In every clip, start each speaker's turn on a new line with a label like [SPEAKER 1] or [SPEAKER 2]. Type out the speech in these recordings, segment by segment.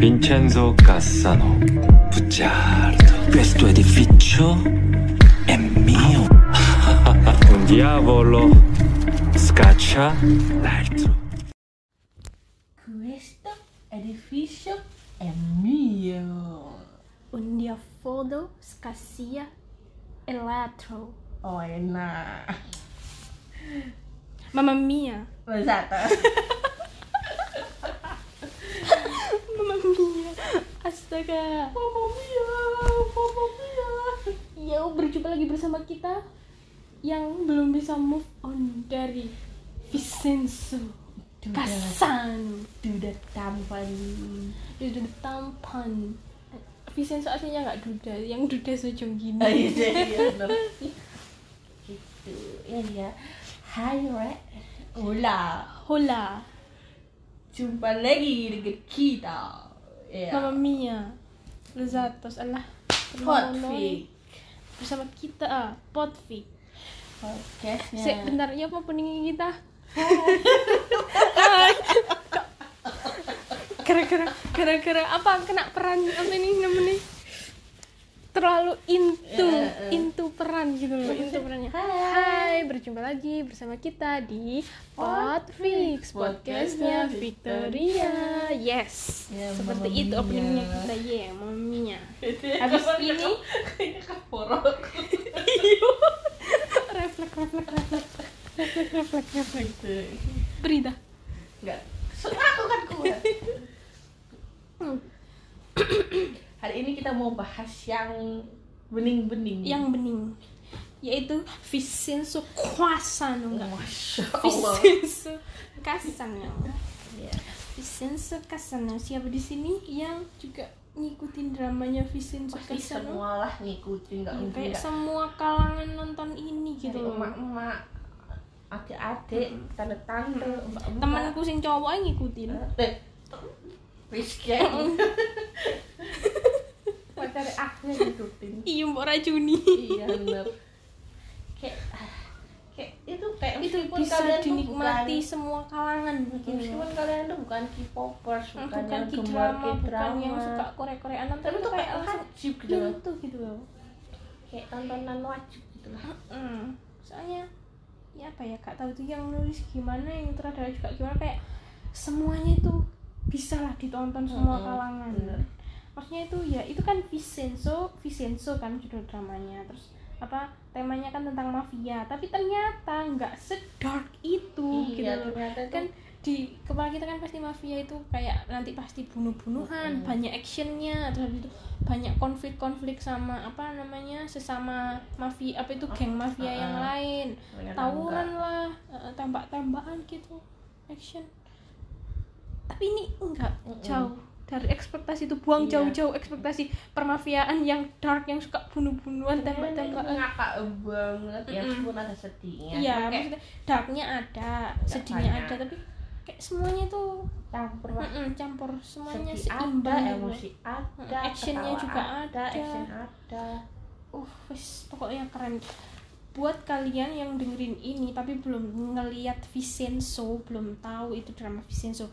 [SPEAKER 1] Vincenzo Cassano, bugiardo. Questo edificio è mio. Un diavolo scaccia l'altro.
[SPEAKER 2] Questo edificio è mio.
[SPEAKER 3] Un diavolo scassia l'altro.
[SPEAKER 2] Oh enak.
[SPEAKER 3] Mamma mia.
[SPEAKER 2] Esatto.
[SPEAKER 3] Astaga.
[SPEAKER 2] Mamma mia, mamma mia.
[SPEAKER 3] Ya, berjumpa lagi bersama kita yang belum bisa move on dari Vincenzo Casano.
[SPEAKER 2] Duda tampan.
[SPEAKER 3] Duda tampan. Vincenzo aslinya nggak duda, yang duda sejong gini.
[SPEAKER 2] Oh iya, iya, bener. Gitu. Ya ya. Hai, Re. Hola.
[SPEAKER 3] Hola,
[SPEAKER 2] Jumpa lagi dengan kita. Ya.
[SPEAKER 3] Mamma mia. Luzatos, Allah.
[SPEAKER 2] Potfik.
[SPEAKER 3] Bersama kita, ah, Potfik.
[SPEAKER 2] Podcastnya.
[SPEAKER 3] Sek, bentar, ya apa peningin kita? Gara-gara, gara-gara apa kena peran apa ini namanya? Terlalu into,
[SPEAKER 2] Eh, eh, eh.
[SPEAKER 3] into peran gitu loh, into perannya. Hai, berjumpa lagi bersama kita di Potfix, podcastnya Victoria. Yes,
[SPEAKER 2] Ya,
[SPEAKER 3] seperti itu openingnya kita, ya, maminya.
[SPEAKER 2] Habis
[SPEAKER 3] ini
[SPEAKER 2] kaporok.
[SPEAKER 3] refleks, refleks, refleks, refleks, refleks, refleks.
[SPEAKER 2] Gitu.
[SPEAKER 3] Berita.
[SPEAKER 2] Enggak. Aku kan kuat. Hari ini kita mau bahas yang bening-bening.
[SPEAKER 3] yang bening yaitu Vincenzo Casano enggak
[SPEAKER 2] Masya Allah.
[SPEAKER 3] Vincenzo Casano
[SPEAKER 2] Ya.
[SPEAKER 3] Vincenzo Casano siapa di sini yang juga ngikutin dramanya Vincenzo
[SPEAKER 2] Pasti
[SPEAKER 3] Casano
[SPEAKER 2] semua lah ngikutin nggak
[SPEAKER 3] Ya,
[SPEAKER 2] mungkin
[SPEAKER 3] kayak
[SPEAKER 2] nggak.
[SPEAKER 3] semua kalangan nonton ini gitu loh
[SPEAKER 2] emak-emak, adik-adik, tante-tante, mbak-mbak.
[SPEAKER 3] temanku sing cowok ngikutin
[SPEAKER 2] Eh, Rizky. Pacar aku yang ngikutin.
[SPEAKER 3] iya mbak racuni.
[SPEAKER 2] Iya bener. Kayak ah, kayak itu kayak
[SPEAKER 3] itu bisa
[SPEAKER 2] kalian
[SPEAKER 3] dinikmati
[SPEAKER 2] bukan,
[SPEAKER 3] semua kalangan gitu
[SPEAKER 2] meskipun kalian tuh bukan K-popers bukan,
[SPEAKER 3] bukan
[SPEAKER 2] yang gemar
[SPEAKER 3] K-drama, bukan yang suka Korea-Koreaan nonton
[SPEAKER 2] tapi
[SPEAKER 3] itu
[SPEAKER 2] tuh kayak wajib gitu loh.
[SPEAKER 3] itu gitu loh.
[SPEAKER 2] Kayak tontonan wajib gitu loh.
[SPEAKER 3] Mm. soalnya ya apa ya kak tahu tuh yang nulis gimana yang sutradara juga gimana kayak semuanya itu bisa lah ditonton semua
[SPEAKER 2] Mm-mm,
[SPEAKER 3] kalangan.
[SPEAKER 2] bener.
[SPEAKER 3] Maksudnya itu ya itu kan Vincenzo Vincenzo kan judul dramanya. Terus apa temanya kan tentang mafia. Tapi ternyata nggak sedark itu gitu
[SPEAKER 2] iya
[SPEAKER 3] loh.
[SPEAKER 2] ternyata
[SPEAKER 3] kan di kepala kita kan pasti mafia itu kayak nanti pasti bunuh-bunuhan banyak actionnya terus itu banyak konflik-konflik sama apa namanya sesama mafia apa itu geng mafia yang
[SPEAKER 2] uh-uh.
[SPEAKER 3] lain. Tawuran lah eh, tembak-tembakan gitu action. Tapi ini enggak
[SPEAKER 2] Mm-mm.
[SPEAKER 3] jauh dari ekspektasi itu buang
[SPEAKER 2] Iya.
[SPEAKER 3] jauh-jauh ekspektasi permafiaan yang dark yang suka bunuh-bunuhan
[SPEAKER 2] ini
[SPEAKER 3] tembak-tembakan
[SPEAKER 2] ngakak banget ya
[SPEAKER 3] Mm-mm.
[SPEAKER 2] meskipun ada sedihnya
[SPEAKER 3] iya maksudnya darknya ada sedihnya
[SPEAKER 2] banyak.
[SPEAKER 3] ada tapi kayak semuanya tuh
[SPEAKER 2] campur lah
[SPEAKER 3] Mm-mm, campur semuanya
[SPEAKER 2] sedih ada
[SPEAKER 3] seimbang gitu.
[SPEAKER 2] emosi ada
[SPEAKER 3] Actionnya juga ada.
[SPEAKER 2] action ada
[SPEAKER 3] uh wis pokoknya keren buat kalian yang dengerin ini tapi belum ngeliat Vincenzo belum tahu itu drama Vincenzo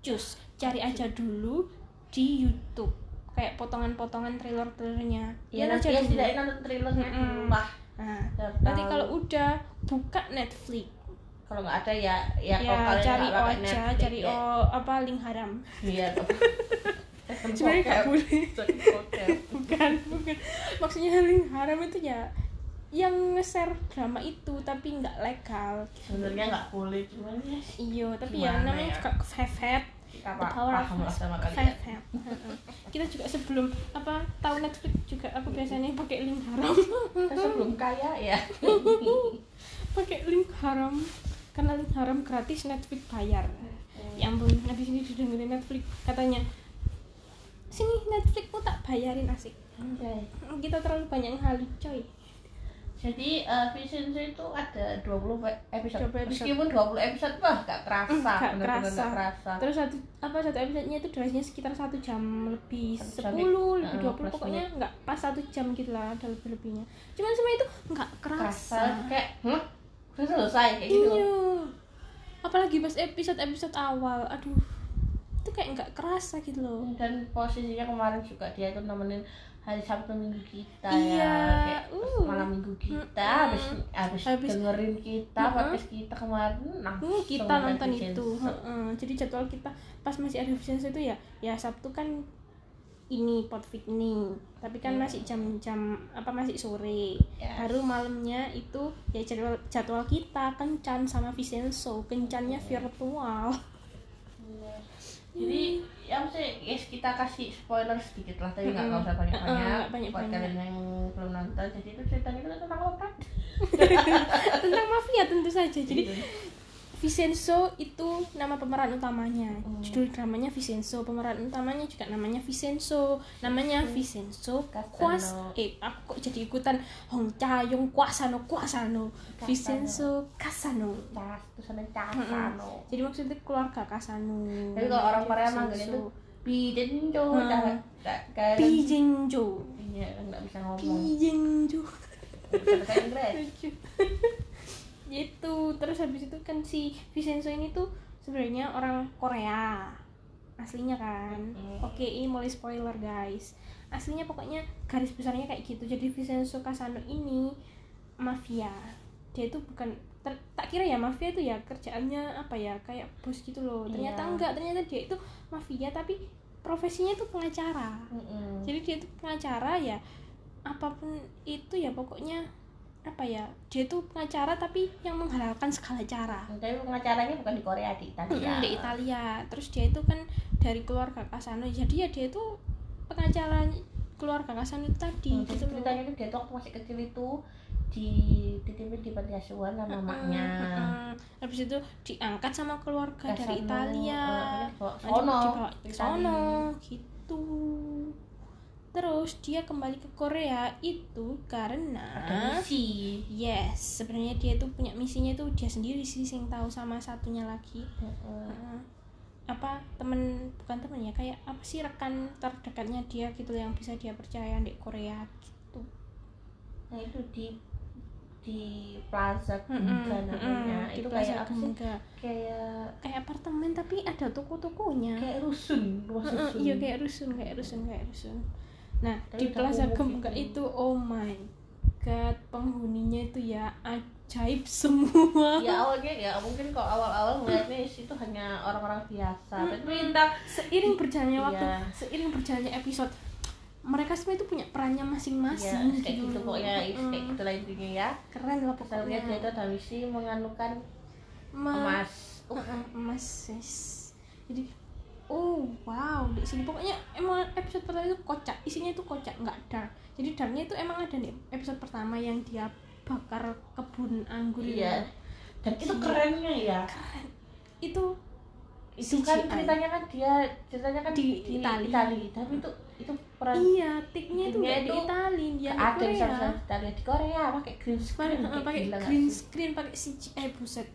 [SPEAKER 3] cus cari aja dulu di YouTube. Kayak potongan-potongan trailer-trailernya.
[SPEAKER 2] Ya
[SPEAKER 3] Lihat
[SPEAKER 2] nanti
[SPEAKER 3] aja
[SPEAKER 2] ya
[SPEAKER 3] dulu.
[SPEAKER 2] setidaknya nonton trailernya. Dulu lah
[SPEAKER 3] nah, nanti kalau udah buka Netflix.
[SPEAKER 2] Kalau nggak ada ya ya,
[SPEAKER 3] ya,
[SPEAKER 2] kalau kalian
[SPEAKER 3] cari O aja
[SPEAKER 2] Netflix,
[SPEAKER 3] cari
[SPEAKER 2] ya.
[SPEAKER 3] O apa link haram.
[SPEAKER 2] Iya.
[SPEAKER 3] Sebenarnya nggak boleh. Bukan bukan. Maksudnya link haram itu ya yang nge-share drama itu tapi nggak legal.
[SPEAKER 2] Sebenarnya nggak boleh cuman ya.
[SPEAKER 3] Iyo tapi ya
[SPEAKER 2] Gimana
[SPEAKER 3] namanya
[SPEAKER 2] ya?
[SPEAKER 3] juga kevevet
[SPEAKER 2] kita
[SPEAKER 3] the
[SPEAKER 2] pa-
[SPEAKER 3] power of
[SPEAKER 2] paham lah sama kalian.
[SPEAKER 3] Kita juga sebelum apa tahu Netflix juga aku biasanya pakai link haram.
[SPEAKER 2] Sebelum kaya ya.
[SPEAKER 3] Pakai link haram. Karena link haram gratis Netflix bayar. Ya ampun habis ini didengerin Netflix katanya sini Netflixmu tak bayarin asik.
[SPEAKER 2] Anjay.
[SPEAKER 3] kita terlalu banyak halu coy
[SPEAKER 2] jadi eh, Vincenzo itu ada 20 episode.
[SPEAKER 3] 20 episode.
[SPEAKER 2] meskipun 20 episode wah gak kerasa
[SPEAKER 3] Nggak
[SPEAKER 2] bener-bener
[SPEAKER 3] kerasa.
[SPEAKER 2] nggak kerasa
[SPEAKER 3] terus satu apa satu episodenya itu durasinya sekitar satu jam lebih sepuluh
[SPEAKER 2] eh,
[SPEAKER 3] lebih dua puluh
[SPEAKER 2] 15
[SPEAKER 3] pokoknya nggak pas satu jam gitu lah ada lebih lebihnya cuman semua itu nggak
[SPEAKER 2] kerasa.
[SPEAKER 3] Kerasa
[SPEAKER 2] kayak huh? udah selesai? kayak gitu.
[SPEAKER 3] Iya. Apalagi pas episode episode awal aduh itu kayak nggak kerasa gitu loh
[SPEAKER 2] dan posisinya kemarin juga dia itu nemenin hari Sabtu Minggu kita
[SPEAKER 3] Iya,
[SPEAKER 2] ya kayak
[SPEAKER 3] uh.
[SPEAKER 2] malam Minggu kita habis habis
[SPEAKER 3] Habis-
[SPEAKER 2] dengerin kita podcast kita kemarin langsung
[SPEAKER 3] Hmm, kita
[SPEAKER 2] nonton
[SPEAKER 3] itu Heeh. jadi jadwal kita pas masih ada Vincenzo itu ya ya Sabtu kan ini pot nih tapi kan
[SPEAKER 2] Hmm.
[SPEAKER 3] masih jam-jam apa masih sore
[SPEAKER 2] Yes.
[SPEAKER 3] baru malamnya itu ya jadwal jadwal kita kencan sama Vincenzo kencannya virtual
[SPEAKER 2] Iya. Jadi ya maksudnya guys kita kasih spoiler sedikit lah tapi nggak usah banyak
[SPEAKER 3] Mm-mm,
[SPEAKER 2] banyak
[SPEAKER 3] nggak
[SPEAKER 2] buat kalian yang belum nonton jadi itu ceritanya itu tentang obat
[SPEAKER 3] tentang mafia tentu saja. Jadi
[SPEAKER 2] Gitu.
[SPEAKER 3] Vincenzo itu nama pemeran utamanya.
[SPEAKER 2] Hmm.
[SPEAKER 3] judul dramanya Vincenzo pemeran utamanya juga namanya Vincenzo namanya Vincenzo
[SPEAKER 2] Casano.
[SPEAKER 3] Kuas eh aku kok jadi ikutan? Hong Chayong Kuasano Kuasano
[SPEAKER 2] Casano.
[SPEAKER 3] Vincenzo Casano.
[SPEAKER 2] Cas
[SPEAKER 3] jadi maksudnya keluarga Casano.
[SPEAKER 2] Tapi kalau orang Korea
[SPEAKER 3] Vincenzo.
[SPEAKER 2] manggil itu bidenjo
[SPEAKER 3] Hmm.
[SPEAKER 2] kayak
[SPEAKER 3] Pijenjo.
[SPEAKER 2] Iya nggak bisa ngomong. Bahasa Inggris
[SPEAKER 3] gitu. Terus habis itu kan si Vincenzo ini tuh sebenarnya orang Korea. Aslinya kan.
[SPEAKER 2] Mm.
[SPEAKER 3] oke ini mulai spoiler guys. Aslinya pokoknya garis besarnya kayak gitu. Jadi Vincenzo Casano ini mafia. Dia itu bukan ter- tak kira ya mafia itu ya kerjaannya apa ya kayak bos gitu loh. Ternyata
[SPEAKER 2] Iya.
[SPEAKER 3] enggak. Ternyata dia itu mafia tapi profesinya itu pengacara.
[SPEAKER 2] Mm-mm.
[SPEAKER 3] jadi dia itu pengacara ya apa pun itu ya pokoknya apa ya dia itu pengacara tapi yang menghalalkan segala cara.
[SPEAKER 2] Tapi pengacaranya bukan di Korea di Italia.
[SPEAKER 3] Di Italia. Terus dia itu kan dari keluarga Casano jadi ya dia itu pengacara keluarga Casano itu tadi
[SPEAKER 2] Hmm,
[SPEAKER 3] gitu
[SPEAKER 2] ceritanya itu dia tuh waktu masih kecil itu di dititipin di panti asuhan sama
[SPEAKER 3] Mm-mm,
[SPEAKER 2] mamanya
[SPEAKER 3] mm-mm. habis itu diangkat sama keluarga dari
[SPEAKER 2] Casano,
[SPEAKER 3] Italia.
[SPEAKER 2] eh, dibawa sono,
[SPEAKER 3] dibawa sono gitu terus dia kembali ke Korea itu karena
[SPEAKER 2] ada misi
[SPEAKER 3] Yes, sebenarnya dia tuh punya misinya itu dia sendiri sih yang tahu sama satunya lagi.
[SPEAKER 2] Mm-mm.
[SPEAKER 3] Heeh. apa temen bukan temen ya kayak apa sih rekan terdekatnya dia gitu yang bisa dia percaya di Korea gitu.
[SPEAKER 2] nah itu di di Plaza
[SPEAKER 3] Mm-mm,
[SPEAKER 2] Gengga namanya
[SPEAKER 3] di
[SPEAKER 2] itu kayak apa sih kayak
[SPEAKER 3] kayak apartemen tapi ada toko-tokonya.
[SPEAKER 2] kayak rusun rumah
[SPEAKER 3] Heeh,
[SPEAKER 2] susun
[SPEAKER 3] iya kayak rusun, kayak rusun, kayak rusun. Nah,
[SPEAKER 2] Tapi
[SPEAKER 3] di Plaza
[SPEAKER 2] gitu.
[SPEAKER 3] itu oh my god, penghuninya itu ya ajaib semua.
[SPEAKER 2] ya awalnya ya mungkin kalau awal-awal melihatnya itu hanya orang-orang biasa tapi entah
[SPEAKER 3] seiring berjalannya waktu
[SPEAKER 2] Iya.
[SPEAKER 3] seiring berjalannya episode mereka semua itu punya perannya
[SPEAKER 2] ya
[SPEAKER 3] masing-masing
[SPEAKER 2] kayak gitu
[SPEAKER 3] loh.
[SPEAKER 2] pokoknya kayak
[SPEAKER 3] Mm.
[SPEAKER 2] gitu lah intinya ya
[SPEAKER 3] keren lah
[SPEAKER 2] kita lihat dia
[SPEAKER 3] pokoknya
[SPEAKER 2] itu ada misi menganukan
[SPEAKER 3] Ma-
[SPEAKER 2] emas
[SPEAKER 3] Uh-uh, emas yes. jadi oh wow di sini pokoknya emang episode pertama itu kocak isinya itu kocak nggak dark jadi darknya itu emang ada di episode pertama yang dia bakar kebun anggur itu.
[SPEAKER 2] iya dan itu
[SPEAKER 3] Gila.
[SPEAKER 2] kerennya ya
[SPEAKER 3] itu
[SPEAKER 2] itu kan
[SPEAKER 3] CGI.
[SPEAKER 2] ceritanya kan dia ceritanya kan
[SPEAKER 3] Di
[SPEAKER 2] di,
[SPEAKER 3] Itali.
[SPEAKER 2] Itali. tapi itu itu peran
[SPEAKER 3] iya tiknya itu nggak di
[SPEAKER 2] itu
[SPEAKER 3] Itali dia di
[SPEAKER 2] ada Italia di Korea pakai green screen
[SPEAKER 3] Pakai
[SPEAKER 2] nggak
[SPEAKER 3] green screen, pakai CGI buset.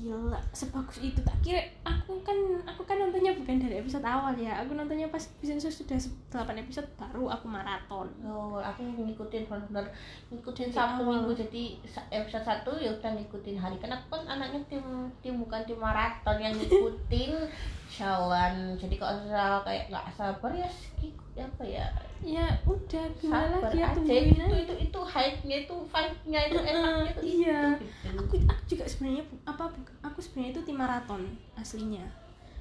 [SPEAKER 3] Gila, sebagus itu tak kira aku kan aku kan nontonnya bukan dari episode awal ya. Aku nontonnya pas Vincenzo sudah 8 episode baru aku maraton.
[SPEAKER 2] Oh, aku ngikutin benar-benar ngikutin
[SPEAKER 3] awal.
[SPEAKER 2] Minggu jadi episode satu ya udah ngikutin hari kan aku kan anaknya tim tim bukan tim maraton yang ngikutin jalan jadi kalau misal kayak nggak sabar ya skip apa ya
[SPEAKER 3] Ya udah gimana
[SPEAKER 2] sabar
[SPEAKER 3] lagi ya
[SPEAKER 2] aja itu itu itu hype-nya itu vibe-nya itu
[SPEAKER 3] Heeh,
[SPEAKER 2] enaknya itu
[SPEAKER 3] iya.
[SPEAKER 2] itu, gitu.
[SPEAKER 3] Aku aku juga sebenarnya apa bu- aku sebenarnya itu tim maraton aslinya.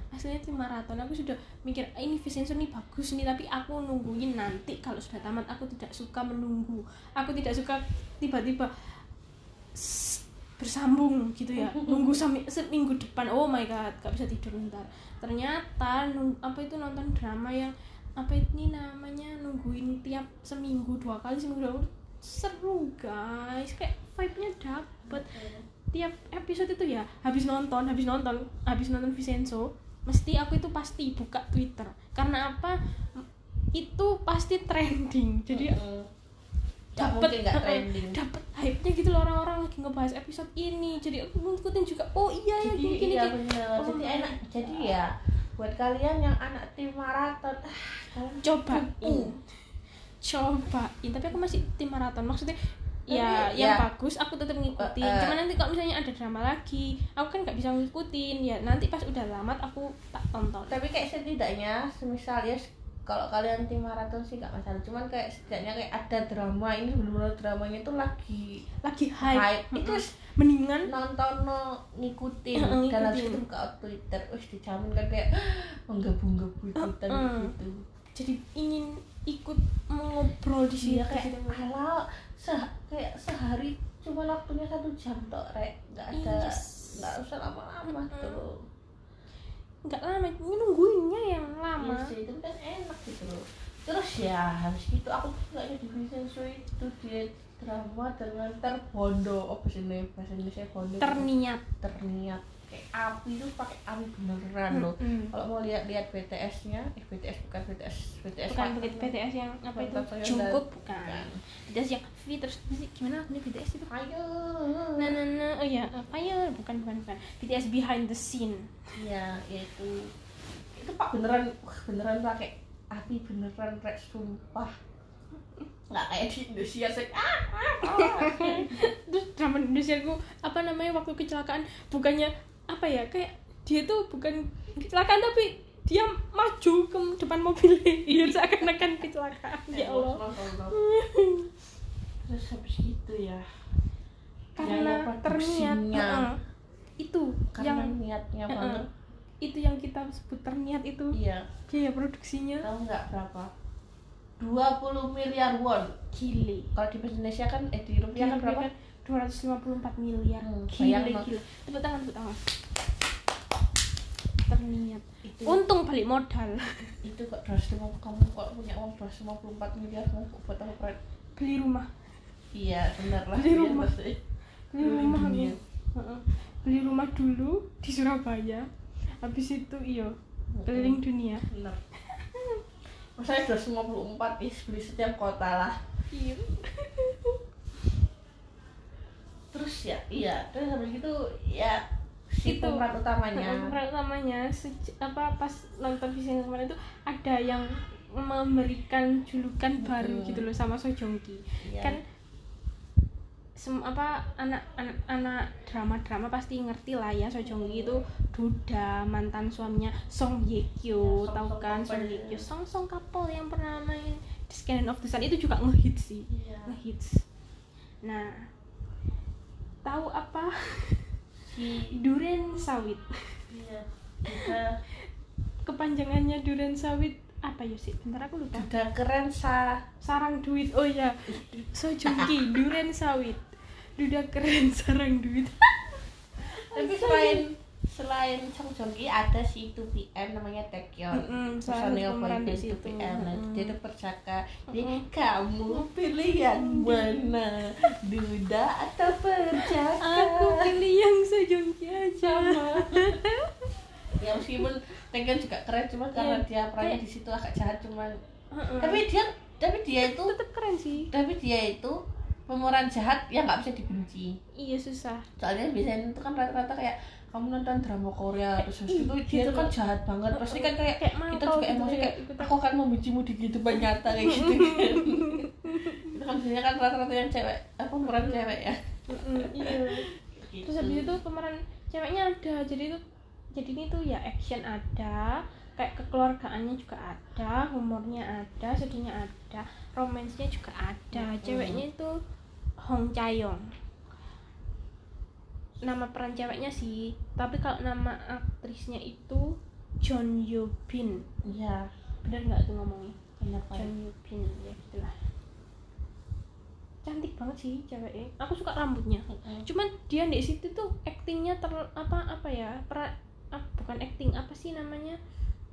[SPEAKER 3] Aslinya tim maraton. Aku sudah mikir "Ah, ini Vincenzo nih bagus nih tapi aku nungguin nanti kalau sudah tamat aku tidak suka menunggu. Aku tidak suka tiba-tiba bersambung gitu ya nunggu sampai seminggu depan oh my god gak bisa tidur ntar ternyata nung, apa itu nonton drama yang apa ini namanya nungguin tiap seminggu dua kali seminggu dua kali seru guys kayak vibe nya dapet tiap episode itu ya habis nonton habis nonton habis nonton Vincenzo mesti aku itu pasti buka Twitter. Karena apa? Itu pasti trending. Jadi
[SPEAKER 2] mungkin nggak trending.
[SPEAKER 3] dapat hype nya gitu loh orang-orang lagi ngebahas episode ini. Jadi aku ngikutin juga oh iya ya
[SPEAKER 2] jadi
[SPEAKER 3] gini gini
[SPEAKER 2] iya
[SPEAKER 3] gini.
[SPEAKER 2] bener.
[SPEAKER 3] Oh.
[SPEAKER 2] Jadi enak. Jadi ya buat kalian yang anak tim maraton ah, Hmm.
[SPEAKER 3] cobain. Tapi aku masih tim maraton. Maksudnya ya yang
[SPEAKER 2] ya.
[SPEAKER 3] bagus aku tetap ngikutin
[SPEAKER 2] Eh, eh.
[SPEAKER 3] cuman nanti kalau misalnya ada drama lagi aku kan nggak bisa ngikutin ya nanti pas udah lamat aku tak tonton
[SPEAKER 2] tapi kayak setidaknya semisal ya kalau kalian tim maraton sih gak masalah cuman kayak setidaknya kayak ada drama ini benar-benar dramanya tuh lagi
[SPEAKER 3] lagi hype,
[SPEAKER 2] hype itu
[SPEAKER 3] Mm-mm. mendingan
[SPEAKER 2] nonton no, ngikutin
[SPEAKER 3] Heeh,
[SPEAKER 2] dan habis
[SPEAKER 3] ngikutin.
[SPEAKER 2] itu buka Twitter wih dijamin kan kayak menggabung-gabung ikutan
[SPEAKER 3] Heeh.
[SPEAKER 2] gitu
[SPEAKER 3] jadi ingin ikut ngobrol di sini
[SPEAKER 2] Iya kayak ala se kayak sehari cuma waktunya satu jam tok rek. Nggak ada
[SPEAKER 3] Yes.
[SPEAKER 2] nggak usah lama-lama
[SPEAKER 3] Mm-mm.
[SPEAKER 2] tuh.
[SPEAKER 3] Nggak lama ini nungguinnya yang lama.
[SPEAKER 2] Iya sih, itu kan enak gitu loh. Terus ya habis gitu aku tuh sukanya di Vincenzo itu dia drama dengan terbondo. Apa sih ini bahasa Indonesia bondo.
[SPEAKER 3] Terniat.
[SPEAKER 2] Terniat kayak api itu pakai api beneran loh.
[SPEAKER 3] Mm-mm.
[SPEAKER 2] kalau mau lihat-lihat BTS-nya eh BTS bukan BTS BTS
[SPEAKER 3] bukan. BTS, BTS yang apa itu?
[SPEAKER 2] Dan-
[SPEAKER 3] bukan.
[SPEAKER 2] Bukan.
[SPEAKER 3] BTS yang V terus gimana lagunya BTS itu?
[SPEAKER 2] Ayo
[SPEAKER 3] nah nah nah oh ya apa ya bukan bukan bukan. BTS behind the scene.
[SPEAKER 2] Iya, yaitu. Itu pak beneran beneran pakai api beneran rek sumpah. Nggak kayak di Indonesia sih. Ah, ah, ah.
[SPEAKER 3] terus drama Indonesia ku apa namanya waktu kecelakaan bukannya apa ya kayak dia tuh bukan kecelakaan tapi dia maju ke depan mobilnya biar seakan-akan kecelakaan. Ya Allah.
[SPEAKER 2] terus habis gitu ya
[SPEAKER 3] karena
[SPEAKER 2] Biaya
[SPEAKER 3] terniat itu
[SPEAKER 2] karena
[SPEAKER 3] yang
[SPEAKER 2] niatnya
[SPEAKER 3] heeh,
[SPEAKER 2] banget.
[SPEAKER 3] Itu yang kita sebut terniat itu.
[SPEAKER 2] Iya.
[SPEAKER 3] Biaya produksinya.
[SPEAKER 2] Tahu nggak berapa? 20 miliar won.
[SPEAKER 3] Gile
[SPEAKER 2] kalau di Indonesia kan eh di rupiah kan berapa
[SPEAKER 3] 254 miliar.
[SPEAKER 2] Hmm,
[SPEAKER 3] gile
[SPEAKER 2] bayang,
[SPEAKER 3] gile tepuk tangan tepuk tangan. Terniat.
[SPEAKER 2] Itu
[SPEAKER 3] untung balik modal.
[SPEAKER 2] Itu kok 250 kamu kok punya uang 254 miliar mau buat apa Fred?
[SPEAKER 3] beli rumah.
[SPEAKER 2] Iya benar lah.
[SPEAKER 3] Beli
[SPEAKER 2] Iya,
[SPEAKER 3] rumah. beli
[SPEAKER 2] Beli
[SPEAKER 3] rumah
[SPEAKER 2] dunia.
[SPEAKER 3] Heeh. beli rumah dulu di Surabaya. Habis itu iyo keliling dunia.
[SPEAKER 2] Benar. Masalahnya 254 is beli setiap kota lah.
[SPEAKER 3] Iya
[SPEAKER 2] terus ya iya terus habis itu ya si
[SPEAKER 3] Itu.
[SPEAKER 2] pemeran utamanya
[SPEAKER 3] pemeran utamanya sej- apa pas nonton visi yang kemarin itu ada yang memberikan julukan baru
[SPEAKER 2] Mm-mm.
[SPEAKER 3] gitu loh sama Sojongki
[SPEAKER 2] Iya.
[SPEAKER 3] kan sem apa anak anak anak drama drama pasti ngerti lah ya Sojongki itu Duda mantan suaminya Song Ye Kyo
[SPEAKER 2] Ya,
[SPEAKER 3] tahu kan. Song Ye Kyo Song Song couple yang pernah main di Scanner of the Sun itu juga ngehits sih
[SPEAKER 2] Iya.
[SPEAKER 3] ngehits nah tahu apa?
[SPEAKER 2] Si
[SPEAKER 3] duren sawit.
[SPEAKER 2] Iya udah
[SPEAKER 3] kepanjangannya duren sawit apa ya sih bentar aku lupa.
[SPEAKER 2] Udah keren sa.
[SPEAKER 3] Sarang duit. Oh ya Sojongki duren sawit. Duda keren sarang duit.
[SPEAKER 2] Tapi selain selain Song Joong Ki ada si 2PM namanya
[SPEAKER 3] Mm-mm, salah satu
[SPEAKER 2] personil boyband
[SPEAKER 3] situ.
[SPEAKER 2] 2PM nah,
[SPEAKER 3] Mm-mm.
[SPEAKER 2] dia tuh percaka jadi
[SPEAKER 3] Mm-mm.
[SPEAKER 2] kamu pilih yang mana duda atau percaka
[SPEAKER 3] aku pilih yang Sojongki aja
[SPEAKER 2] ya meskipun Taekyeon juga keren cuma karena
[SPEAKER 3] Iya,
[SPEAKER 2] dia perannya di situ agak jahat cuman
[SPEAKER 3] Heeh.
[SPEAKER 2] tapi dia tapi dia itu
[SPEAKER 3] tetap keren sih
[SPEAKER 2] tapi dia itu pemeran jahat yang nggak bisa dibenci.
[SPEAKER 3] Iya susah.
[SPEAKER 2] Soalnya biasanya itu kan rata-rata kayak kamu nonton drama Korea terus habis itu dia
[SPEAKER 3] gitu
[SPEAKER 2] kan jahat banget. Pasti kan kayak,
[SPEAKER 3] Kayak
[SPEAKER 2] kita juga
[SPEAKER 3] gitu
[SPEAKER 2] emosi
[SPEAKER 3] ya,
[SPEAKER 2] kayak aku akan membencimu di kehidupan nyata kayak gitu. Kan itu kan biasanya kan rata-rata yang cewek apa pemeran cewek ya.
[SPEAKER 3] Iya.
[SPEAKER 2] Gitu.
[SPEAKER 3] terus habis itu pemeran ceweknya ada jadi itu jadi ini tuh ya action ada kayak kekeluargaannya juga ada humornya ada sedihnya ada romansnya juga ada ceweknya itu Hong Chayong. Nama peran ceweknya sih tapi kalau nama aktrisnya itu John Yo Bin.
[SPEAKER 2] Iya.
[SPEAKER 3] Bener nggak tuh ngomongnya?
[SPEAKER 2] Kenapa
[SPEAKER 3] John Yo Bin ya gitulah. Cantik banget sih ceweknya. Aku suka rambutnya. Cuman dia di situ tuh aktingnya ter apa apa ya pra, ah, bukan acting apa sih namanya?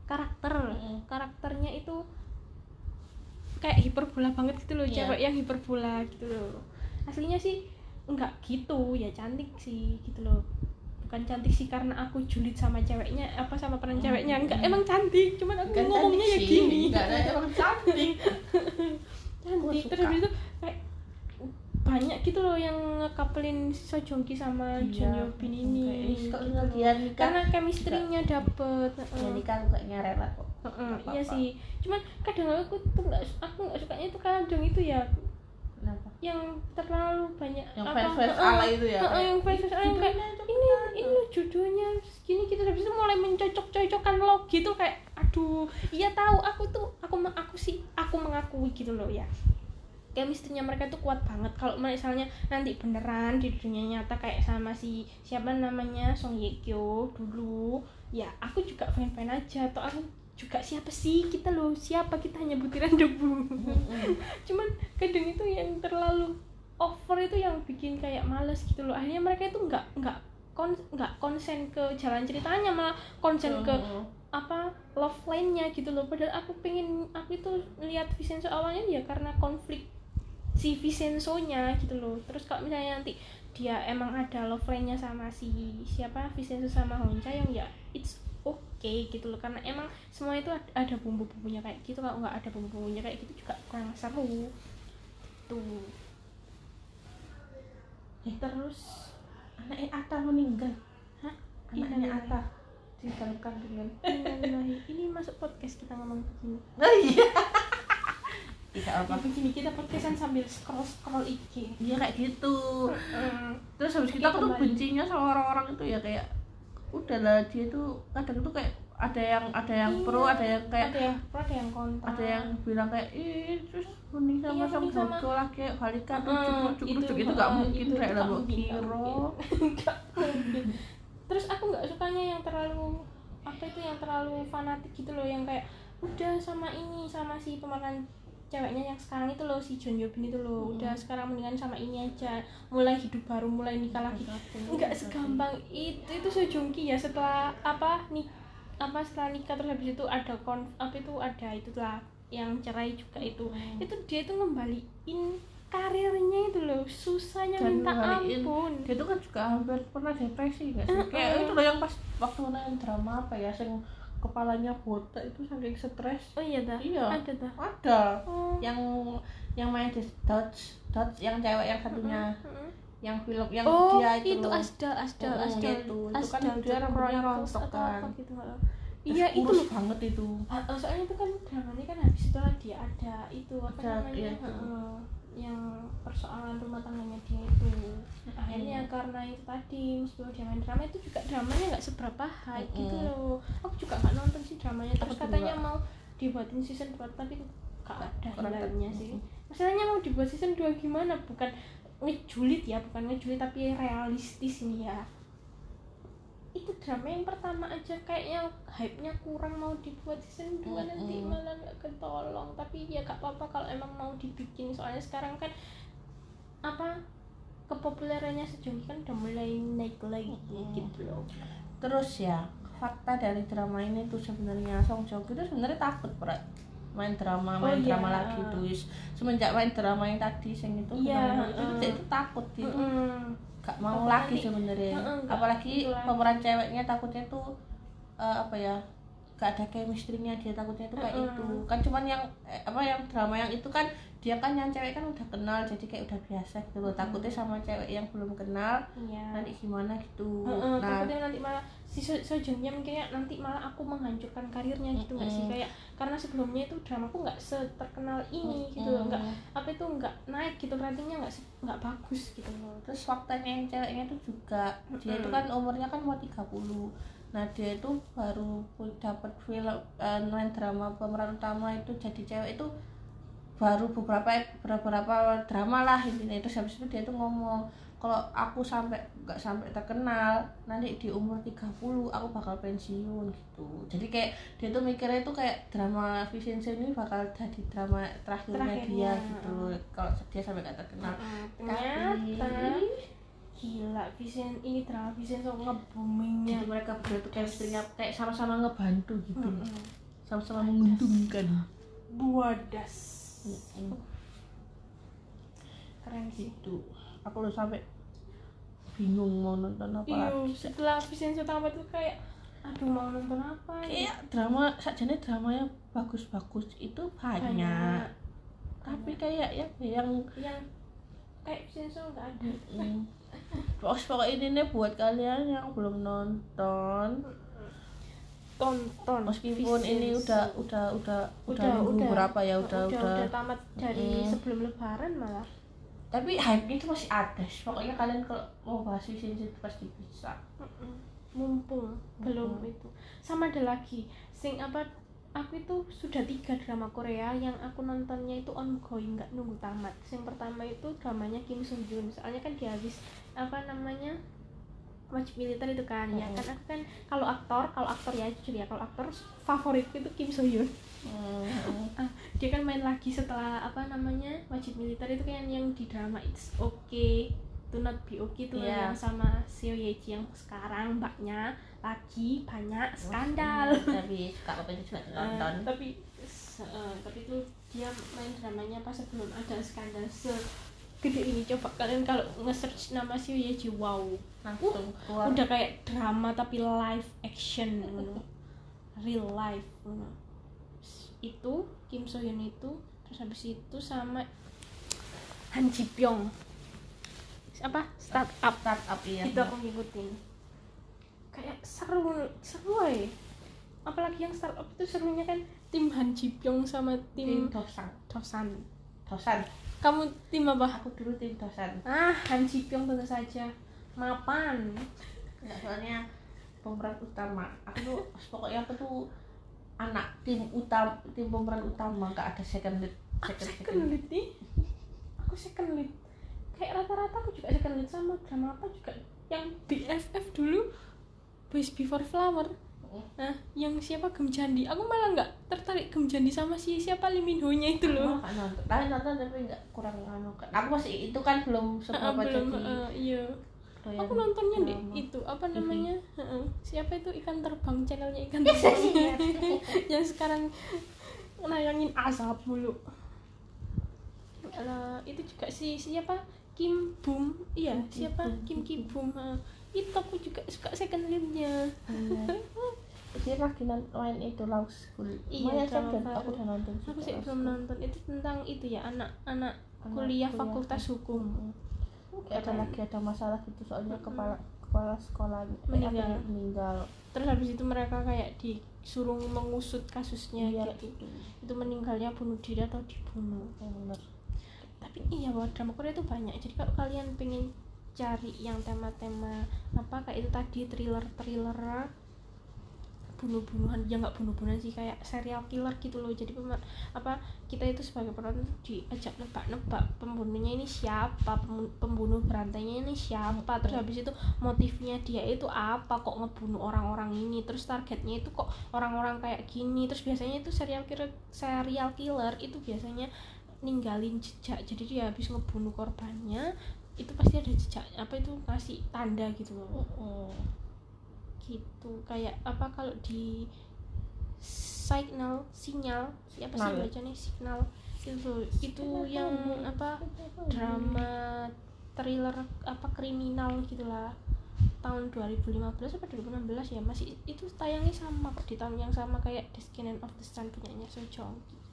[SPEAKER 3] Karakter.
[SPEAKER 2] Mm-mm.
[SPEAKER 3] karakternya itu kayak hiperbola banget gitu loh
[SPEAKER 2] Iya.
[SPEAKER 3] cewek yang hiperbola gitu loh aslinya sih enggak gitu. Ya cantik sih gitu loh. Bukan cantik sih karena aku julid sama ceweknya apa sama peran ceweknya. Enggak
[SPEAKER 2] Mm.
[SPEAKER 3] emang cantik cuman aku
[SPEAKER 2] Bukan
[SPEAKER 3] ngomongnya ya gini.
[SPEAKER 2] Nggak ada emang cantik.
[SPEAKER 3] Cantik. Terus habis itu kayak banyak gitu loh yang ngekapelin Sojongki sama Jun Yo Bin ini.
[SPEAKER 2] Kayak, kok
[SPEAKER 3] gitu.
[SPEAKER 2] dia nikah.
[SPEAKER 3] Karena chemistry-nya dapet heeh.
[SPEAKER 2] nikah aku kayaknya rela kok.
[SPEAKER 3] Heeh,
[SPEAKER 2] Nggak
[SPEAKER 3] iya sih. Cuman kadang aku tuh nggak aku nggak sukanya tuh kadang itu ya yang terlalu banyak
[SPEAKER 2] yang
[SPEAKER 3] apa-
[SPEAKER 2] fans fans ala itu ya kayak,
[SPEAKER 3] yang fans fans ala yang kayak
[SPEAKER 2] "Judulnya
[SPEAKER 3] ini
[SPEAKER 2] cepetan."
[SPEAKER 3] ini loh. judulnya. Gini gitu habis itu mulai mencocok-cocokkan lo gitu kayak aduh iya tahu aku tuh aku aku sih aku mengakui gitu loh ya. Chemistry-nya mereka tuh kuat banget. Kalau misalnya nanti beneran di dunia nyata kayak sama si siapa namanya Song Ye Kyo dulu ya aku juga fan-fan aja. Atau aku juga siapa sih kita loh siapa kita hanya butiran debu. Cuman kadang itu yang terlalu over itu yang bikin kayak males gitu loh. Akhirnya mereka itu nggak nggak kon nggak konsen ke jalan ceritanya malah konsen ke
[SPEAKER 2] Mm-mm.
[SPEAKER 3] apa love line-nya gitu loh. Padahal aku pengen aku itu lihat Vincenzo awalnya ya karena konflik si Vincenzo-nya gitu loh. Terus kalau misalnya nanti dia emang ada love line-nya sama si siapa Vincenzo sama Hong Chae-yong ya it's okay gitu loh. Karena emang semua itu ad- ada bumbu-bumbunya kayak gitu. Kalau nggak ada bumbu-bumbunya kayak gitu juga kurang seru. Tuh terus
[SPEAKER 2] anaknya Ata meninggal
[SPEAKER 3] hah?
[SPEAKER 2] Anaknya. Ata di dalam kandungan
[SPEAKER 3] Innalillahi. ini masuk podcast kita ngomong begini.
[SPEAKER 2] Oh iya. Tidak apa?
[SPEAKER 3] Begini kita podcastan sambil scroll scroll IG
[SPEAKER 2] iya kayak gitu. Terus habis kita tuh bencinya sama orang-orang itu ya kayak udahlah dia tuh kadang tuh kayak ada yang ada yang pro
[SPEAKER 3] Iya,
[SPEAKER 2] ada yang kayak
[SPEAKER 3] ada yang pro ada yang kontra.
[SPEAKER 2] ada yang bilang kayak ih terus mending sama
[SPEAKER 3] Iya,
[SPEAKER 2] sama Jojo lagi kayak balikan
[SPEAKER 3] Mm,
[SPEAKER 2] rujuk rujuk rujuk itu gak
[SPEAKER 3] uh,
[SPEAKER 2] mungkin
[SPEAKER 3] itu
[SPEAKER 2] kayak
[SPEAKER 3] nggak
[SPEAKER 2] lah
[SPEAKER 3] nggak
[SPEAKER 2] kiro.
[SPEAKER 3] Nggak terus aku nggak sukanya yang terlalu apa itu yang terlalu fanatik gitu loh yang kayak udah sama ini sama si pemeran ceweknya yang sekarang itu loh si John Yobin itu loh.
[SPEAKER 2] Mm.
[SPEAKER 3] udah sekarang mendingan sama ini aja. Mulai hidup baru mulai nikah lagi. Nggak segampang itu itu Sejongki ya. Setelah apa nih apa setelah nikah terus habis itu ada kon apa itu ada itulah yang cerai juga itu.
[SPEAKER 2] Hmm.
[SPEAKER 3] itu dia itu ngembaliin karirnya itu loh. Susahnya
[SPEAKER 2] Dan
[SPEAKER 3] minta ampun.
[SPEAKER 2] dia tuh kan juga hampir pernah depresi gak sih? Kayak itu loh yang pas waktu nonton drama apa ya sing kepalanya botak itu saking stres
[SPEAKER 3] oh iya dah
[SPEAKER 2] Iya.
[SPEAKER 3] ada dah
[SPEAKER 2] ada
[SPEAKER 3] oh.
[SPEAKER 2] yang yang main di Dodge Dodge yang cewek yang satunya
[SPEAKER 3] Mm-mm.
[SPEAKER 2] yang film yang
[SPEAKER 3] oh
[SPEAKER 2] dia itu,
[SPEAKER 3] itu
[SPEAKER 2] loh.
[SPEAKER 3] Asdal Asdal
[SPEAKER 2] Mm,
[SPEAKER 3] Asdal
[SPEAKER 2] itu. Itu kan dia rambutnya rontok kan.
[SPEAKER 3] apa gitu iya itu loh
[SPEAKER 2] banget itu
[SPEAKER 3] Ah, ah, soalnya itu kan dramanya kan habis setelah dia ada itu apa
[SPEAKER 2] Ada,
[SPEAKER 3] namanya
[SPEAKER 2] iya, itu.
[SPEAKER 3] heeh, yang persoalan rumah tangganya dia itu. Akhirnya karena itu tadi meskipun dia main drama itu juga dramanya nggak seberapa high gitu
[SPEAKER 2] Mm-mm.
[SPEAKER 3] loh. Aku juga nggak nonton sih dramanya terus
[SPEAKER 2] Aku
[SPEAKER 3] katanya
[SPEAKER 2] juga.
[SPEAKER 3] mau dibuatin season 2 tapi nggak ada hilalnya sih. masalahnya mau dibuat season 2 gimana? Bukan ngejulit ya bukan ngejulit tapi realistis nih ya itu drama yang pertama aja kayaknya hype-nya kurang mau dibuat season 2 nanti
[SPEAKER 2] Mm-mm.
[SPEAKER 3] malah nggak ketolong tapi ya gak apa-apa kalau emang mau dibikin soalnya sekarang kan apa kepopulerannya Sejongki kan udah mulai naik lagi
[SPEAKER 2] Mm-mm.
[SPEAKER 3] gitu loh
[SPEAKER 2] terus ya fakta dari drama ini tuh sebenarnya Song Joong Ki itu sebenarnya takut berat main drama
[SPEAKER 3] Oh,
[SPEAKER 2] main
[SPEAKER 3] iya.
[SPEAKER 2] drama lagi tuh semenjak main drama yang tadi sing itu
[SPEAKER 3] Iya,
[SPEAKER 2] fenomena itu, itu takut dia itu
[SPEAKER 3] Mm-mm.
[SPEAKER 2] Gak mau lagi sebenarnya apalagi
[SPEAKER 3] lagi.
[SPEAKER 2] pemeran ceweknya takutnya tuh eh, apa ya gak ada chemistry-nya dia takutnya tuh kayak
[SPEAKER 3] Heeh.
[SPEAKER 2] itu. Kan cuman yang eh, apa yang drama yang itu kan dia kan yang cewek kan udah kenal jadi kayak udah biasa gitu loh. Takutnya sama cewek yang belum kenal
[SPEAKER 3] iya.
[SPEAKER 2] nanti gimana gitu.
[SPEAKER 3] Heeh,
[SPEAKER 2] nah
[SPEAKER 3] takutnya nanti malah si So- mikirnya nanti malah aku menghancurkan karirnya gitu nggak sih?
[SPEAKER 2] Mm-mm.
[SPEAKER 3] kayak karena sebelumnya itu dramaku nggak seterkenal ini gitu loh. Nggak apa itu nggak naik gitu ratingnya nggak nggak bagus gitu loh.
[SPEAKER 2] Terus faktanya yang ceweknya tuh juga dia itu kan umurnya kan mau 30 nah dia itu baru dapat film main drama pemeran utama itu jadi cewek itu baru beberapa beberapa drama lah intinya. Terus habis itu dia tuh ngomong kalau aku sampai nggak sampai terkenal nanti di umur 30 aku bakal pensiun gitu. Jadi kayak dia tuh mikirnya itu kayak drama Vincenzo ini bakal jadi drama terakhirnya,
[SPEAKER 3] Terakhirnya,
[SPEAKER 2] dia gitu kalau dia sampai nggak terkenal.
[SPEAKER 3] Ternyata
[SPEAKER 2] Tapi-
[SPEAKER 3] gila Vincent ini drama Vincenzo nge-boomingnya
[SPEAKER 2] jadi mereka berdua tuh chemistry-nya kayak sama-sama ngebantu gitu
[SPEAKER 3] Mm-mm.
[SPEAKER 2] sama-sama menguntungkan.
[SPEAKER 3] Buadas
[SPEAKER 2] Mm-mm.
[SPEAKER 3] keren sih.
[SPEAKER 2] Gitu. Aku udah sampai bingung mau nonton apa
[SPEAKER 3] iya
[SPEAKER 2] lagi.
[SPEAKER 3] setelah Vincenzo tamat tuh kayak aduh mau nonton apa ya
[SPEAKER 2] kayak drama saja dramanya bagus-bagus itu banyak, tapi kayak ya yang
[SPEAKER 3] yang kayak Vincenzo nggak ada.
[SPEAKER 2] Mm, pokoknya pokoknya ini nih buat kalian yang belum nonton
[SPEAKER 3] tonton
[SPEAKER 2] meskipun ini
[SPEAKER 3] Vincenzo.
[SPEAKER 2] udah udah udah udah,
[SPEAKER 3] Udah,
[SPEAKER 2] minggu
[SPEAKER 3] udah.
[SPEAKER 2] berapa ya udah
[SPEAKER 3] udah,
[SPEAKER 2] udah,
[SPEAKER 3] udah tamat dari
[SPEAKER 2] Mm.
[SPEAKER 3] sebelum lebaran malah
[SPEAKER 2] tapi hype itu masih ada sih. pokoknya kalian kalau mau bahas Vision itu pasti bisa
[SPEAKER 3] Mm-mm. mumpung belum itu sama ada lagi sing apa aku itu sudah tiga drama Korea yang aku nontonnya itu ongoing nggak nunggu tamat. Yang pertama itu dramanya Kim Soo Hyun soalnya kan dia habis apa namanya wajib militer itu kan ya
[SPEAKER 2] Mm-mm.
[SPEAKER 3] kan? Aku kan kalau aktor kalau aktor ya jujur ya kalau aktor favoritku itu Kim Soo Hyun
[SPEAKER 2] Hmm.
[SPEAKER 3] Ah, dia kan main lagi setelah apa namanya wajib militer itu kan yang di drama It's Okay to Not itu
[SPEAKER 2] Iya.
[SPEAKER 3] yang sama Seo Ye Ji yang sekarang mbaknya lagi banyak skandal.
[SPEAKER 2] Tapi suka apa itu juga
[SPEAKER 3] Eh,
[SPEAKER 2] nonton.
[SPEAKER 3] tapi se- eh, tapi itu dia main dramanya pas sebelum ada skandal segede ini. Coba kalian kalau nge-search nama Seo Ye Ji wow.
[SPEAKER 2] Langsung keluar.
[SPEAKER 3] udah kayak drama tapi live action ngono. real life itu Kim So Hyun itu terus habis itu sama Han Ji Pyong apa startup.
[SPEAKER 2] Startup iya
[SPEAKER 3] itu aku ngikutin. Kayak seru seru ya apalagi yang startup itu serunya kan tim Han Ji Pyong sama
[SPEAKER 2] tim
[SPEAKER 3] tim
[SPEAKER 2] dosan.
[SPEAKER 3] Dosan.
[SPEAKER 2] Dosan.
[SPEAKER 3] Kamu tim apa?
[SPEAKER 2] Aku dulu tim dosan.
[SPEAKER 3] Ah Han Ji Pyong tentu saja. Mapan.
[SPEAKER 2] Nggak soalnya pemeran utama. Aku tuh pokoknya aku tuh anak tim utama tim pemeran utama. Nggak ada second lead.
[SPEAKER 3] Aku
[SPEAKER 2] second
[SPEAKER 3] second lead. nih? Aku second lead kayak rata-rata aku juga lead sama drama apa juga. Yang BFF dulu Boys Before Flower. Nah yang siapa? Gem Jandi. Aku malah nggak tertarik Gem Jandi sama si siapa Lee Min Ho nya itu loh.
[SPEAKER 2] Aku nonton. Tapi nonton tapi nggak kurang anu. Kan aku masih itu kan belum seberapa
[SPEAKER 3] belum
[SPEAKER 2] jadi
[SPEAKER 3] ah, iya.
[SPEAKER 2] doyan
[SPEAKER 3] aku nontonnya di itu apa
[SPEAKER 2] TV.
[SPEAKER 3] namanya? Heeh. siapa itu? Ikan terbang channelnya ikan terbang. yang sekarang nayangin asap mulu. Alah, itu juga si siapa Kim Bum iya
[SPEAKER 2] Kim Ki
[SPEAKER 3] siapa Kim
[SPEAKER 2] Ki
[SPEAKER 3] Ki Bum Heeh. itu aku juga suka second leadnya
[SPEAKER 2] Iya. dia lagi main itu Law School.
[SPEAKER 3] Iya,
[SPEAKER 2] saya
[SPEAKER 3] drama baru.
[SPEAKER 2] aku udah nonton
[SPEAKER 3] aku sih belum nonton. Itu tentang itu ya anak-anak
[SPEAKER 2] Anak
[SPEAKER 3] kuliah
[SPEAKER 2] kuliah.
[SPEAKER 3] Fakultas hukum.
[SPEAKER 2] Ada lagi ada masalah gitu. Soalnya kepala kepala sekolah eh,
[SPEAKER 3] Meninggal.
[SPEAKER 2] ya, meninggal.
[SPEAKER 3] Terus habis itu mereka kayak disuruh mengusut kasusnya
[SPEAKER 2] iya.
[SPEAKER 3] gitu.
[SPEAKER 2] Gitu
[SPEAKER 3] itu meninggalnya bunuh diri atau dibunuh.
[SPEAKER 2] Yang benar
[SPEAKER 3] tapi iya bahwa drama Korea itu banyak. Jadi kalau kalian pengen cari yang tema-tema apa kayak itu tadi thriller-thriller bunuh-bunuhan ya nggak bunuh-bunuhan sih kayak serial killer gitu loh. Jadi apa kita itu sebagai penonton diajak nebak-nebak pembunuhnya ini siapa pembu- pembunuh berantainya ini siapa terus habis itu motifnya dia itu apa kok ngebunuh orang-orang ini terus targetnya itu kok orang-orang kayak gini. Terus biasanya itu serial killer serial killer itu biasanya ninggalin jejak. Jadi dia habis ngebunuh korbannya itu pasti ada jejak apa itu ngasih tanda gitu loh. Gitu. Kayak apa kalau di signal sinyal siapa sih
[SPEAKER 2] Signal.
[SPEAKER 3] bacanya? Signal. Itu itu yang apa drama thriller apa kriminal gitulah. Tahun 2015 apa 2016 ya masih itu tayangnya sama di tahun yang sama kayak Descendant of the Sun punyanya So Joong Ki.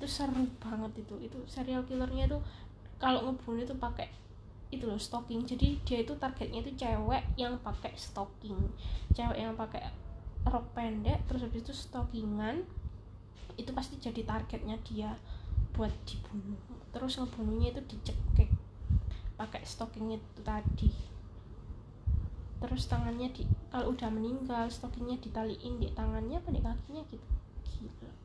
[SPEAKER 3] Itu seru banget itu. Itu serial killernya itu kalau ngebunuh itu pakai itu loh stalking. Jadi dia itu targetnya itu cewek yang pakai stalking. Cewek yang pakai rok pendek terus habis itu stalkingan itu pasti jadi targetnya dia buat dibunuh. Terus ngebunuhnya itu dicekek pakai stalkingnya itu tadi. Terus tangannya di kalau udah meninggal stalkingnya ditaliin di tangannya apa di kakinya gitu. Gila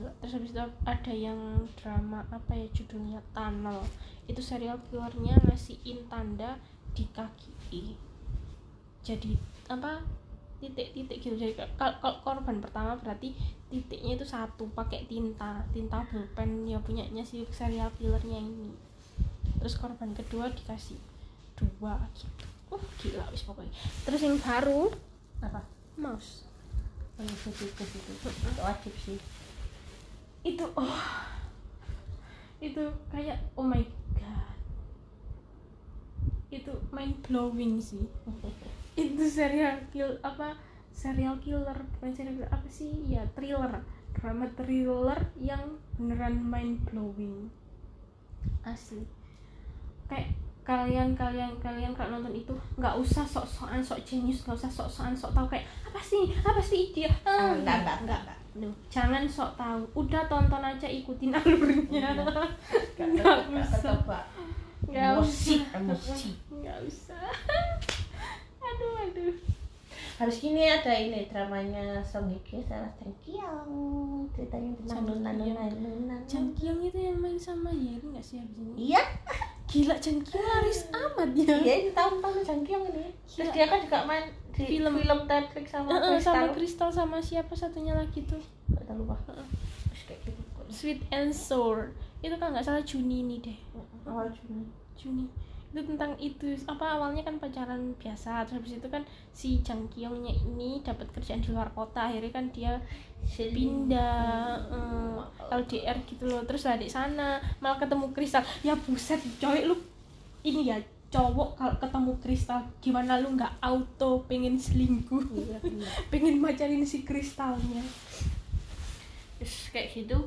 [SPEAKER 3] gila terus habis itu ada yang drama apa ya judulnya tunnel. Itu serial killernya ngasihin tanda di kaki. Jadi apa titik-titik gitu. Jadi kalau korban pertama berarti titiknya itu satu pakai tinta tinta pulpen ya punyanya si serial killernya ini. Terus korban kedua dikasih dua gitu. Uh gila wis pokoknya. Terus yang baru
[SPEAKER 2] apa?
[SPEAKER 3] mouse.
[SPEAKER 2] Itu itu itu itu wajib sih
[SPEAKER 3] itu oh. Itu kayak oh my god. Itu mind blowing sih. Itu serial kill apa serial killer bukan serial killer apa sih? Ya thriller. Drama thriller yang beneran mind blowing asli. Kayak kalian kalian kalian kalau nonton itu nggak usah sok-sokan sok jenius nggak usah sok-sokan sok tahu kayak apa sih? Apa sih dia
[SPEAKER 2] Ah, enggak enggak enggak enggak
[SPEAKER 3] Loh, jangan sok tahu. Udah tonton aja ikutin alurnya.
[SPEAKER 2] Gak
[SPEAKER 3] Nggak
[SPEAKER 2] gak
[SPEAKER 3] usah.
[SPEAKER 2] ketebak
[SPEAKER 3] Nggak
[SPEAKER 2] emosi
[SPEAKER 3] usah.
[SPEAKER 2] emosi
[SPEAKER 3] Nggak usah. aduh, aduh.
[SPEAKER 2] harus gini ada ini dramanya Song Hye Kyo sama Jang Kyung ceritanya tentang Nuna Nuna. Nuna
[SPEAKER 3] Jang Kyung itu yang main sama Yeri nggak sih abis ini?
[SPEAKER 2] iya
[SPEAKER 3] Gila Jang Kyung laris amat ya.
[SPEAKER 2] iya ini tahun-tahun Jang Kyung ini terus
[SPEAKER 3] Iya.
[SPEAKER 2] dia kan juga main di
[SPEAKER 3] Film.
[SPEAKER 2] film, Netflix sama
[SPEAKER 3] Eh, eh, sama
[SPEAKER 2] Crystal.
[SPEAKER 3] Crystal sama siapa satunya lagi tuh?
[SPEAKER 2] Gak lupa. Gitu
[SPEAKER 3] Sweet and Sour. Itu kan nggak salah Juni ini deh.
[SPEAKER 2] Awal Juni.
[SPEAKER 3] Juni. Itu tentang itu apa awalnya kan pacaran biasa terus habis itu kan si Jang Kyungnya ini dapat kerjaan di luar kota akhirnya kan dia pindah eh, LDR gitu loh. Terus lah di sana malah ketemu Kristal ya buset coy lu ini ya cowok kalau ketemu Kristal gimana lu nggak auto pengen selingkuh?
[SPEAKER 2] Iya bener.
[SPEAKER 3] pengen pacarin si Kristalnya.
[SPEAKER 2] Terus kayak gitu.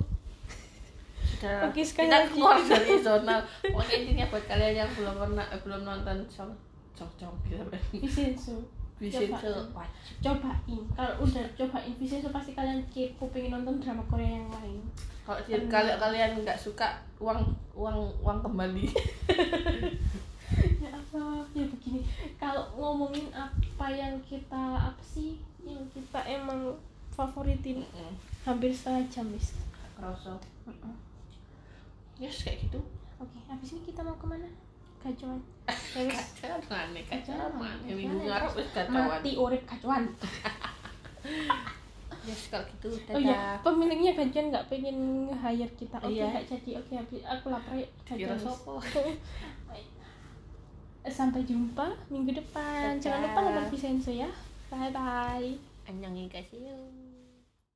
[SPEAKER 2] Sudah
[SPEAKER 3] sekali
[SPEAKER 2] kita
[SPEAKER 3] lagi.
[SPEAKER 2] keluar dari zona. Pokoknya intinya buat kalian yang belum pernah eh, belum nonton Song Song Song gitu
[SPEAKER 3] Vincenzo Cobain.
[SPEAKER 2] wajib
[SPEAKER 3] cobain. Kalau udah cobain Vincenzo pasti kalian kepo pengen nonton drama Korea yang lain.
[SPEAKER 2] Kalau dia- kalau kalian nggak suka uang uang uang kembali
[SPEAKER 3] ya ya begini. Kalau ngomongin apa yang kita apa sih yang kita emang favoritin? Hampir setengah jam wis
[SPEAKER 2] kerasa yes kayak gitu.
[SPEAKER 3] Oke habis ini kita mau ke mana? Ya
[SPEAKER 2] kacauan kacauan. Mana
[SPEAKER 3] Kacauan.
[SPEAKER 2] minggu ngarep wis kacauan.
[SPEAKER 3] Mati urip gacuan
[SPEAKER 2] yes kalau gitu
[SPEAKER 3] oh iya
[SPEAKER 2] dadah.
[SPEAKER 3] pemiliknya gacuan nggak pengen hire kita. Oke
[SPEAKER 2] Iya.
[SPEAKER 3] nggak jadi. Oke habis aku lapar ya wis.
[SPEAKER 2] sopo
[SPEAKER 3] sampai jumpa minggu depan. Jangan lupa
[SPEAKER 2] Dadah.
[SPEAKER 3] nonton Vincenzo ya. Bye bye
[SPEAKER 2] annyeonghi gaseyo